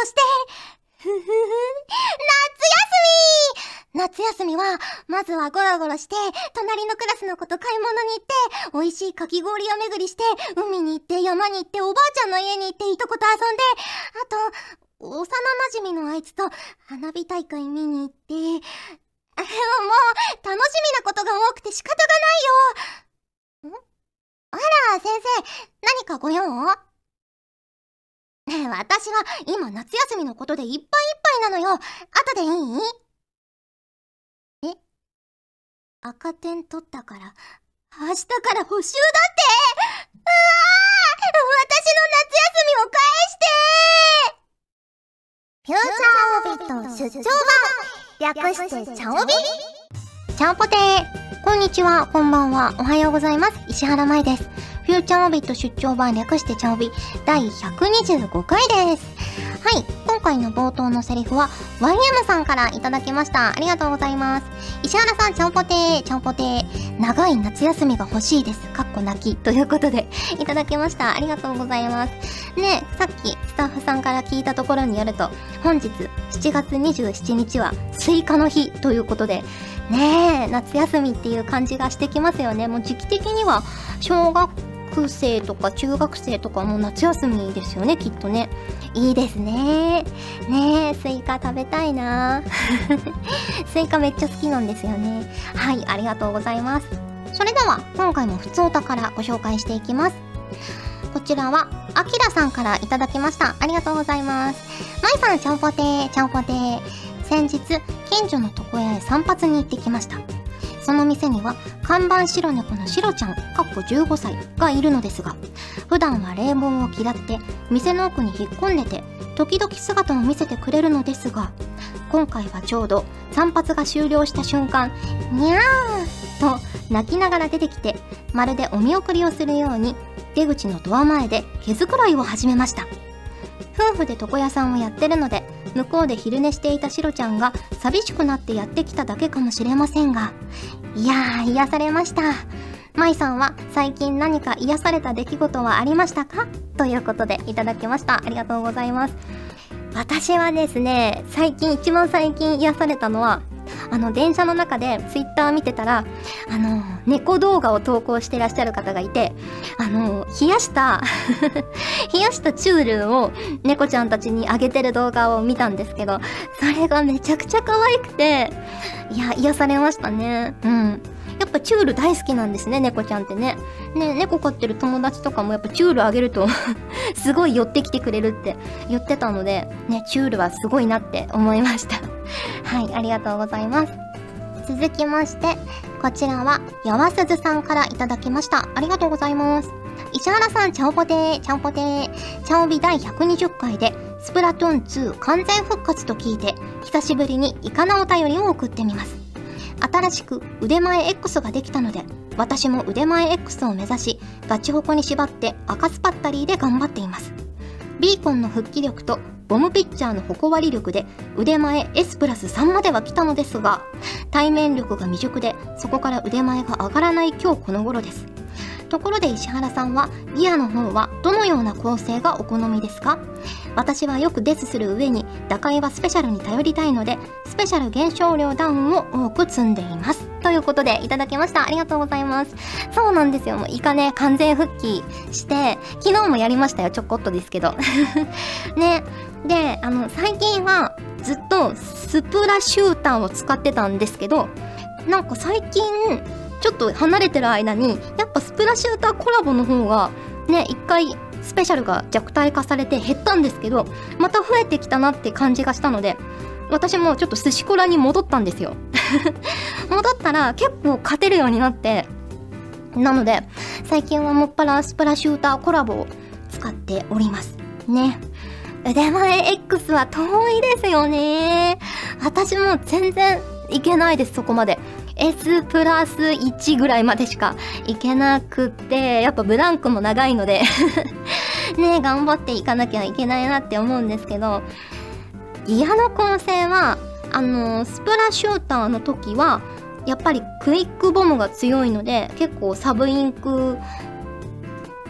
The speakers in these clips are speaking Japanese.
そして、ふふふ、夏休み。夏休みは、まずはゴロゴロして、隣のクラスの子と買い物に行って、美味しいかき氷を巡りして、海に行って、山に行って、おばあちゃんの家に行って、いとこと遊んで、あと、幼馴染のあいつと花火大会見に行って、もう、楽しみなことが多くて仕方がないよ。ん？あら、先生、何かご用、ねえ私は今夏休みのことでいっぱいいっぱいなのよ。後でいい？え？赤点取ったから、明日から補習だって。うわ私の夏休みを返して。フューチャーオビット出張版。略してチャオビ？チャオポテ。ーこんにちは、こんばんは、おはようございます。石原舞です。フューチャーオビット出張版略してチャオビ第125回です。はい、今回の冒頭のセリフは YM さんからいただきました。ありがとうございます。石原さん、ちゃんぽてー、ちゃんぽてー。長い夏休みが欲しいです。かっこ泣き。ということで、いただきました。ありがとうございます。ねさっきスタッフさんから聞いたところによると、本日7月27日はスイカの日ということで、ねえ、夏休みっていう感じがしてきますよね。もう時期的には小学学生とか中学生とかも夏休みですよねきっとね。いいですね。ねえスイカ食べたいな。スイカめっちゃ好きなんですよね。はいありがとうございます。それでは今回もふつおたからご紹介していきます。こちらはあきらさんからいただきました。ありがとうございます。まいさんちゃんぽてーちゃんぽてー。先日近所の床屋へ散髪に行ってきました。その店には看板白猫のシロちゃん、かっこ15歳がいるのですが、普段は冷房を嫌って店の奥に引っ込んでて、時々姿を見せてくれるのですが、今回はちょうど散髪が終了した瞬間、にゃーと泣きながら出てきて、まるでお見送りをするように出口のドア前で毛づくろいを始めました。夫婦で床屋さんをやってるので、向こうで昼寝していたシロちゃんが寂しくなってやってきただけかもしれませんが、いやー、癒されました。舞さんは最近何か癒された出来事はありましたか？ということでいただきました。ありがとうございます。私はですね、最近、一番最近癒されたのは、あの、電車の中でツイッター見てたら、あの、猫動画を投稿してらっしゃる方がいて、あの、冷やした 冷やしたチュールを猫ちゃんたちにあげてる動画を見たんですけど、それがめちゃくちゃ可愛くて、いや、癒されましたね。うん。やっぱチュール大好きなんですね、猫ちゃんってね。ね、猫飼ってる友達とかもやっぱチュールあげると すごい寄ってきてくれるって言ってたので、ね、チュールはすごいなって思いました はい、ありがとうございます。続きまして、こちらは、やわすずさんからいただきました。ありがとうございます。石原さん、ちゃんぽてー、ちゃんぽてー。ちゃおび第120回で、スプラトゥーン2完全復活と聞いて、久しぶりにイカなお便りを送ってみます。新しく腕前 X ができたので、私も腕前 X を目指し、ガチホコに縛って赤スパッタリーで頑張っています。ビーコンの復帰力とボムピッチャーの矛割り力で腕前 S プラス3までは来たのですが、対面力が未熟でそこから腕前が上がらない今日この頃です。ところで石原さんはギアの方はどのような構成がお好みですか？私はよくデスする上に打開はスペシャルに頼りたいのでスペシャル減少量ダウンを多く積んでいます。ということでいただきました。ありがとうございます。そうなんですよ。もうイカね完全復帰して昨日もやりましたよ。ちょこっとですけど。ね。であの最近はずっとスプラシューターを使ってたんですけどなんか最近ちょっと離れてる間にやっぱスプラシューターコラボの方がね一回スペシャルが弱体化されて減ったんですけどまた増えてきたなって感じがしたので私もちょっと寿司コラに戻ったんですよ。戻ったら結構勝てるようになってなので最近はもっぱらスプラシューターコラボを使っております。ね。腕前 X は遠いですよね。私も全然いけないですそこまで。S プラス1ぐらいまでしかいけなくってやっぱブランクも長いので。ね頑張っていかなきゃいけないなって思うんですけどギアの構成はあのスプラシューターの時はやっぱりクイックボムが強いので結構サブインク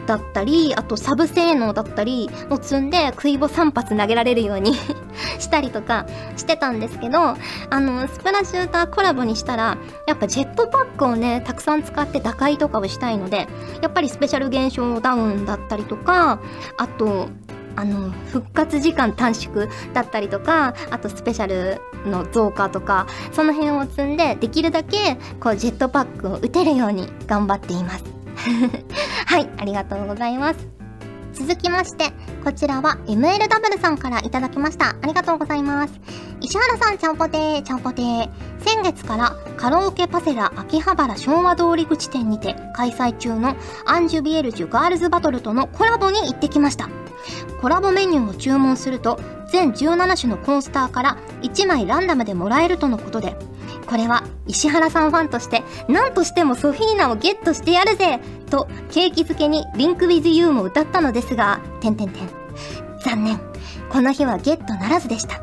だったり、あとサブ性能だったりを積んで、クイボ3発投げられるように したりとかしてたんですけど、あの、スプラシューターコラボにしたら、やっぱジェットパックをね、たくさん使って打開とかをしたいので、やっぱりスペシャル現象ダウンだったりとか、あと、あの、復活時間短縮だったりとか、あとスペシャルの増加とか、その辺を積んで、できるだけ、こう、ジェットパックを打てるように頑張っています。はい、ありがとうございます。続きまして、こちらは MLW さんからいただきました。ありがとうございます。石原さん、ちゃんぽてー、ちゃんぽてー。先月からカラオケパセラ秋葉原昭和通り口店にて開催中のアンジュビエルジュガールズバトルとのコラボに行ってきました。コラボメニューを注文すると全17種のコースターから1枚ランダムでもらえるとのことでこれは石原さんファンとして何としてもソフィーナをゲットしてやるぜと景気づけにリンク with you も歌ったのですが点点点残念。この日はゲットならずでした。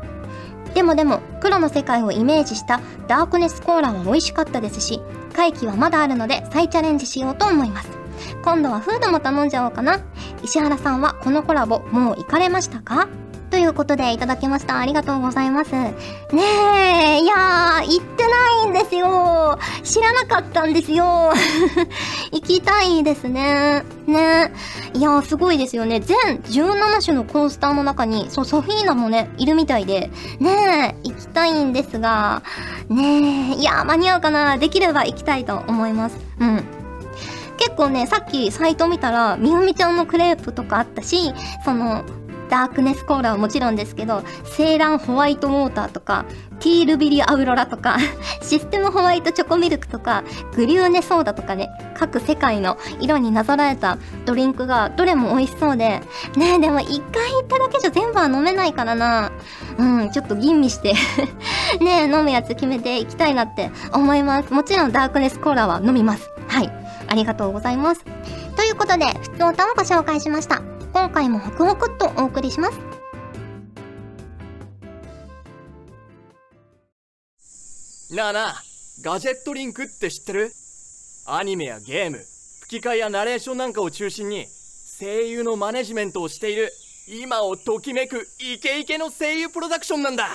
でもでも黒の世界をイメージしたダークネスコーラは美味しかったですし回帰はまだあるので再チャレンジしようと思います。今度はフードも頼んじゃおうかな。石原さんはこのコラボもう行かれましたか？ということでいただきました。ありがとうございます。ねえ、いやー、行ってないんですよ。知らなかったんですよ。行きたいですね。ねいやー、すごいですよね。全17種のコースターの中に、そう、ソフィーナもね、いるみたいで、ねえ、行きたいんですが、ねえ、いやー、間に合うかな。できれば行きたいと思います。うん。結構ね、さっきサイト見たら、みゆみちゃんのクレープとかあったし、その、ダークネスコーラはもちろんですけど、セーランホワイトウォーターとか、ティールビリアウロラとか、システムホワイトチョコミルクとか、グリューネソーダとかね、各世界の色になぞらえたドリンクがどれも美味しそうで、ねえ、でも一回行っただけじゃ全部は飲めないからな。うん、ちょっと吟味して ねえ、飲むやつ決めていきたいなって思います。もちろんダークネスコーラは飲みます。はい。ありがとうございます。ということで、普通歌をご紹介しました。今回もホクホクっとお送りします。なあなあ、ガジェットリンクって知ってる？アニメやゲーム、吹き替えやナレーションなんかを中心に声優のマネジメントをしている今をときめくイケイケの声優プロダクションなんだ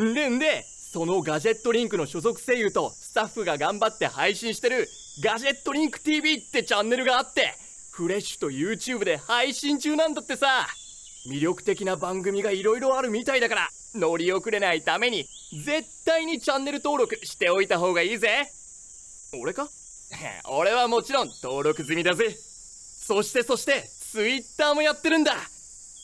んでんで、そのガジェットリンクの所属声優とスタッフが頑張って配信してるガジェットリンク TV ってチャンネルがあってフレッシュと YouTube で配信中なんだってさ。魅力的な番組が色々あるみたいだから乗り遅れないために絶対にチャンネル登録しておいた方がいいぜ。俺か？俺はもちろん登録済みだぜ。そしてそして Twitter もやってるんだ。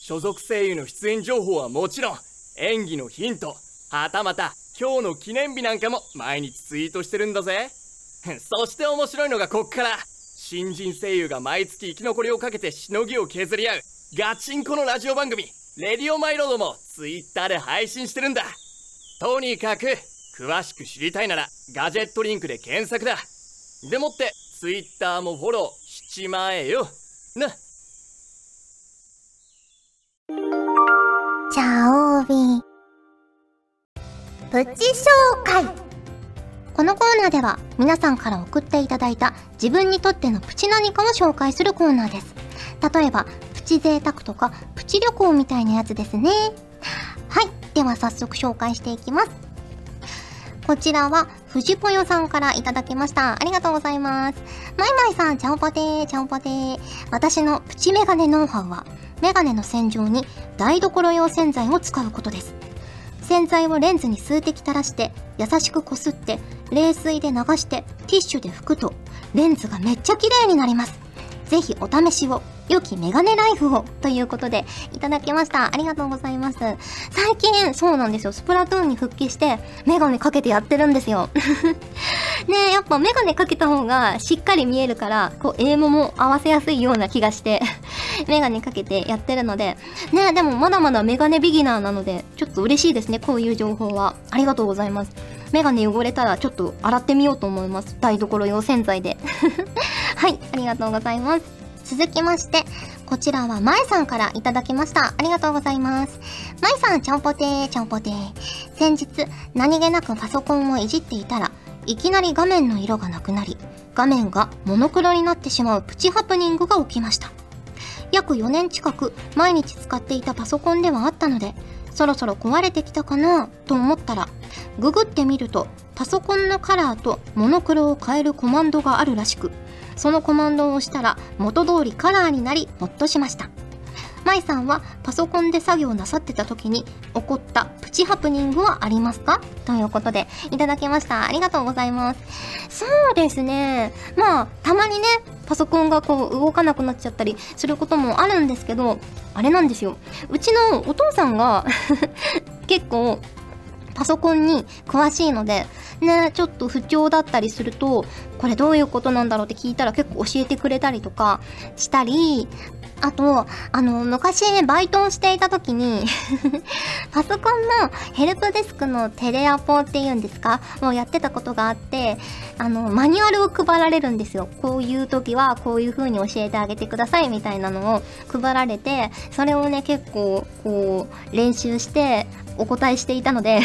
所属声優の出演情報はもちろん演技のヒントはたまた今日の記念日なんかも毎日ツイートしてるんだぜ。そして面白いのがこっから新人声優が毎月生き残りをかけてしのぎを削り合うガチンコのラジオ番組レディオマイロードも Twitter で配信してるんだ。とにかく詳しく知りたいならガジェットリンクで検索だ。でもって Twitter もフォローしちまえよ。な。チャオビプチ紹介。このコーナーでは皆さんから送っていただいた自分にとってのプチ何かを紹介するコーナーです。例えば、プチ贅沢とかプチ旅行みたいなやつですね。はい。では早速紹介していきます。こちらは、藤ぽよさんからいただきました。ありがとうございます。マイマイさん、ちゃんぽてー、ちゃんぽてー。私のプチメガネノウハウは、メガネの洗浄に台所用洗剤を使うことです。洗剤をレンズに数滴垂らして優しくこすって冷水で流してティッシュで拭くとレンズがめっちゃ綺麗になります。ぜひお試しを。良きメガネライフをということでいただきました。ありがとうございます。最近、そうなんですよ。スプラトゥーンに復帰してメガネかけてやってるんですよ。ねやっぱメガネかけた方がしっかり見えるから、こう、エイムも合わせやすいような気がしてメガネかけてやってるので、ねでもまだまだメガネビギナーなので、ちょっと嬉しいですね。こういう情報は。ありがとうございます。メガネ汚れたらちょっと洗ってみようと思います。台所用洗剤で。はい、ありがとうございます。続きまして、こちらはまえさんからいただきました。ありがとうございます。まえさん、ちゃんぽてー、ちゃんぽてー。先日、何気なくパソコンをいじっていたら、いきなり画面の色がなくなり画面がモノクロになってしまうプチハプニングが起きました約4年近く毎日使っていたパソコンではあったのでそろそろ壊れてきたかなと思ったらググってみるとパソコンのカラーとモノクロを変えるコマンドがあるらしくそのコマンドを押したら元通りカラーになりホッとしました。舞さんはパソコンで作業なさってた時に起こったプチハプニングはありますか？ということでいただきました。ありがとうございます。そうですね。まあたまにねパソコンがこう動かなくなっちゃったりすることもあるんですけどあれなんですよ。うちのお父さんが 結構パソコンに詳しいのでねちょっと不調だったりするとこれどういうことなんだろうって聞いたら結構教えてくれたりとかしたりあと、あの、昔、バイトをしていた時に パソコンのヘルプデスクのテレアポっていうんですか？もうやってたことがあって、あの、マニュアルを配られるんですよ。こういう時はこういう風に教えてあげてくださいみたいなのを配られて、それをね、結構、こう、練習して、お答えしていたので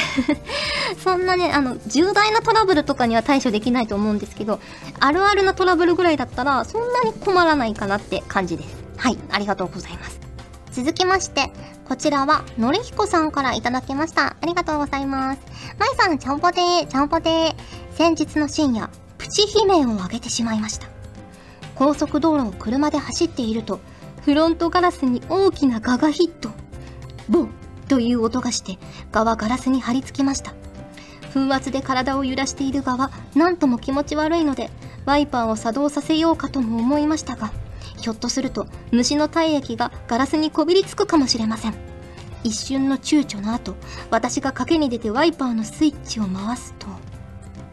そんなね、あの、重大なトラブルとかには対処できないと思うんですけど、あるあるなトラブルぐらいだったら、そんなに困らないかなって感じです。はい、ありがとうございます。続きまして、こちらは、のりひこさんからいただきました。ありがとうございます。まいさん、ちゃんぽてー、ちゃんぽてー。先日の深夜、プチ悲鳴を上げてしまいました。高速道路を車で走っていると、フロントガラスに大きなガがヒット。ボンという音がして、ガはガラスに張り付きました。風圧で体を揺らしているガは、なんとも気持ち悪いので、ワイパーを作動させようかとも思いましたが、ひょっとすると虫の体液がガラスにこびりつくかもしれません。一瞬の躊躇の後私が賭けに出てワイパーのスイッチを回すと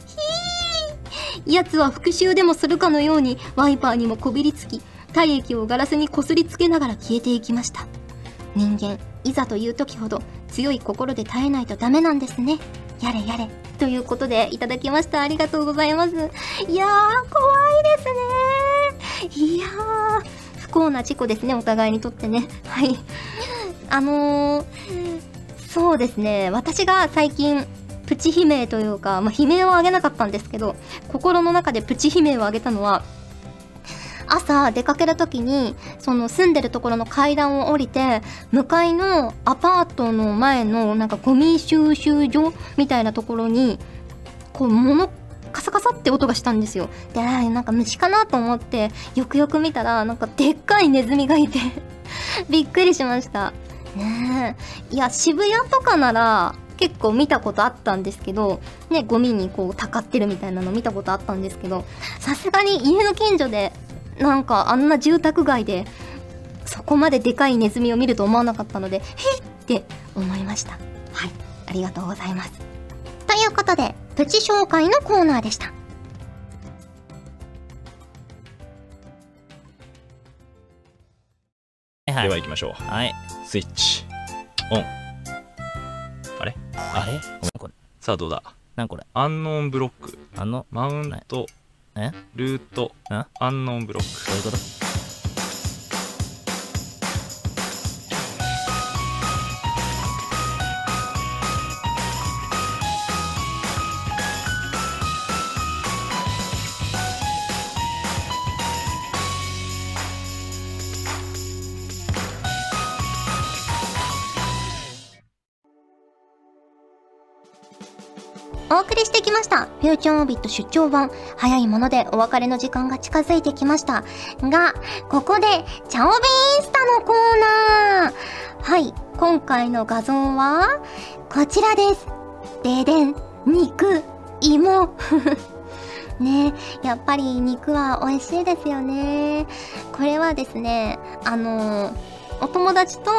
ひー奴は復讐でもするかのようにワイパーにもこびりつき体液をガラスにこすりつけながら消えていきました。人間いざという時ほど強い心で耐えないとダメなんですね。やれやれ。ということでいただきました。ありがとうございます。いやー怖いですね。いやー、不幸な事故ですね、お互いにとってね。はい。あのー、そうですね、私が最近、プチ悲鳴というか、まあ、悲鳴をあげなかったんですけど、心の中でプチ悲鳴をあげたのは、朝出かける時にその住んでるところの階段を降りて向かいのアパートの前のなんかゴミ収集所みたいなところにこう物カサカサって音がしたんですよ。でなんか虫かなと思ってよくよく見たらなんかでっかいネズミがいて びっくりしました。ねえ。いや渋谷とかなら結構見たことあったんですけどねゴミにこうたかってるみたいなの見たことあったんですけどさすがに家の近所でなんかあんな住宅街でそこまででかいネズミを見ると思わなかったのでへっって思いました。はい。ありがとうございます。いうことでプチ紹介のコーナーでした。はい、では行きましょう。はい。スイッチ、オン。あれ？あれ？さあどうだ？なんこれ？アンノーンブロック。あの、マウント、え？ルート、アンノーンブロック。どういうこと？お送りしてきました。フューチャーオービット出張版。早いものでお別れの時間が近づいてきました。が、ここで、チャオビインスタのコーナー。はい、今回の画像は、こちらです。ででん、肉、芋。ねやっぱり肉は美味しいですよね。これはですね、あのーお友達と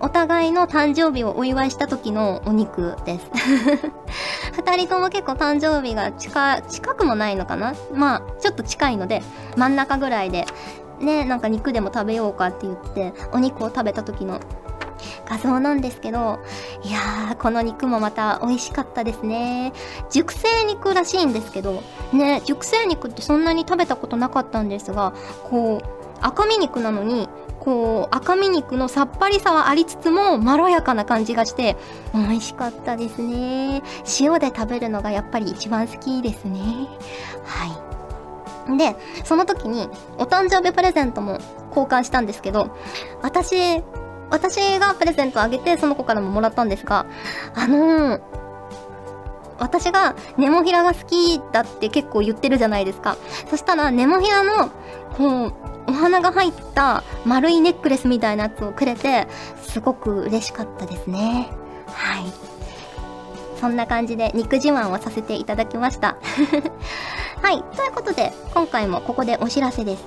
お互いの誕生日をお祝いした時のお肉です 二人とも結構誕生日が近、近くもないのかな？まあ、ちょっと近いので、真ん中ぐらいで、ね、なんか肉でも食べようかって言って、お肉を食べた時の画像なんですけど、いやー、この肉もまた美味しかったですね。熟成肉らしいんですけど、ね、熟成肉ってそんなに食べたことなかったんですが、こう、赤身肉なのにこう赤身肉のさっぱりさはありつつもまろやかな感じがして美味しかったですね。塩で食べるのがやっぱり一番好きですね。はい。でその時にお誕生日プレゼントも交換したんですけど私私がプレゼントあげてその子からももらったんですがあのー私がネモフィラが好きだって結構言ってるじゃないですか。そしたらネモフィラのこうお花が入った丸いネックレスみたいなやつをくれてすごく嬉しかったですね。はい。そんな感じで肉自慢をさせていただきました。はい。ということで今回もここでお知らせです。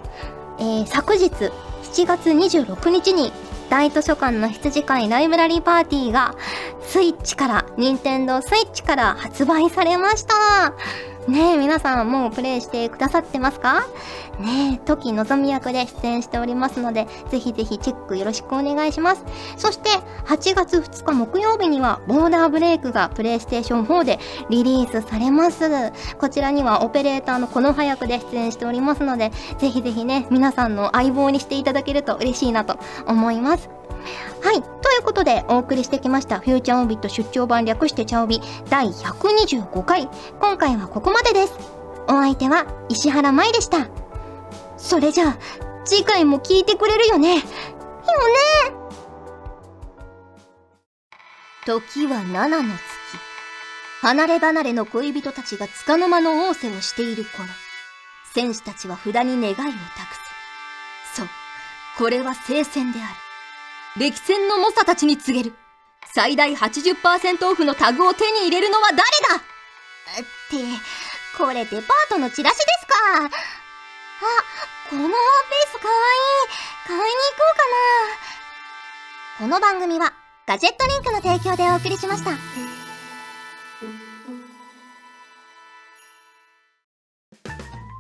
えー、昨日7月26日に大図書館の羊飼いライブラリーパーティーがスイッチから、任天堂スイッチから発売されました。ねえ、皆さんもうプレイしてくださってますか？ねえ、時のぞみ役で出演しておりますので、ぜひぜひチェックよろしくお願いします。そして、8月2日木曜日には、ボーダーブレイクがプレイステーション4でリリースされます。こちらにはオペレーターのこの早くで出演しておりますので、ぜひぜひね、皆さんの相棒にしていただけると嬉しいなと思います。はい。ということで、お送りしてきました、フューチャーオービット出張版略してチャオビ第125回。今回はここまでです。お相手は石原舞でした。それじゃあ、次回も聞いてくれるよね。よね時は七の月。離れ離れの恋人たちが束の間の仰せをしている頃、戦士たちは札に願いを託す。そう、これは聖戦である。歴戦の猛者たちに告げる。最大80%オフのタグを手に入れるのは誰だ？って、これデパートのチラシですか？あ、このワンピースかわいい。買いに行こうかな。この番組はガジェットリンクの提供でお送りしました。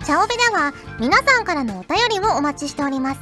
チャオベでは皆さんからのお便りをお待ちしております。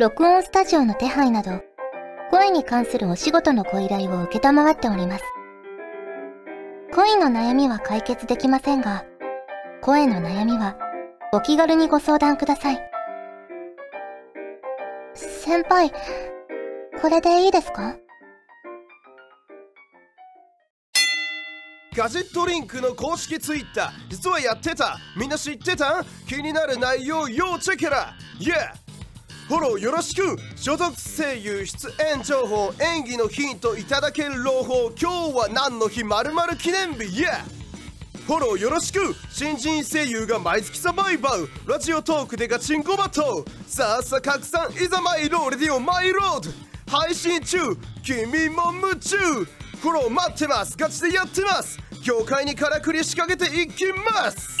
録音スタジオの手配など、声に関するお仕事のご依頼を受けたまわっております。恋の悩みは解決できませんが、声の悩みはお気軽にご相談ください。先輩、これでいいですか？ガジェットリンクの公式ツイッター実はやってたみんな知ってた？気になる内容要チェケラ Yeah! フォローよろしく所属声優出演情報演技のヒントいただける朗報今日は何の日まる記念日？Yeah! フォローよろしく新人声優が毎月サバイバルラジオトークでガチンコバトル。さあさあ拡散いざマイローレディオマイロード配信中君も夢中。フォロー待ってます。ガチでやってます。業界にからくり仕掛けていきます。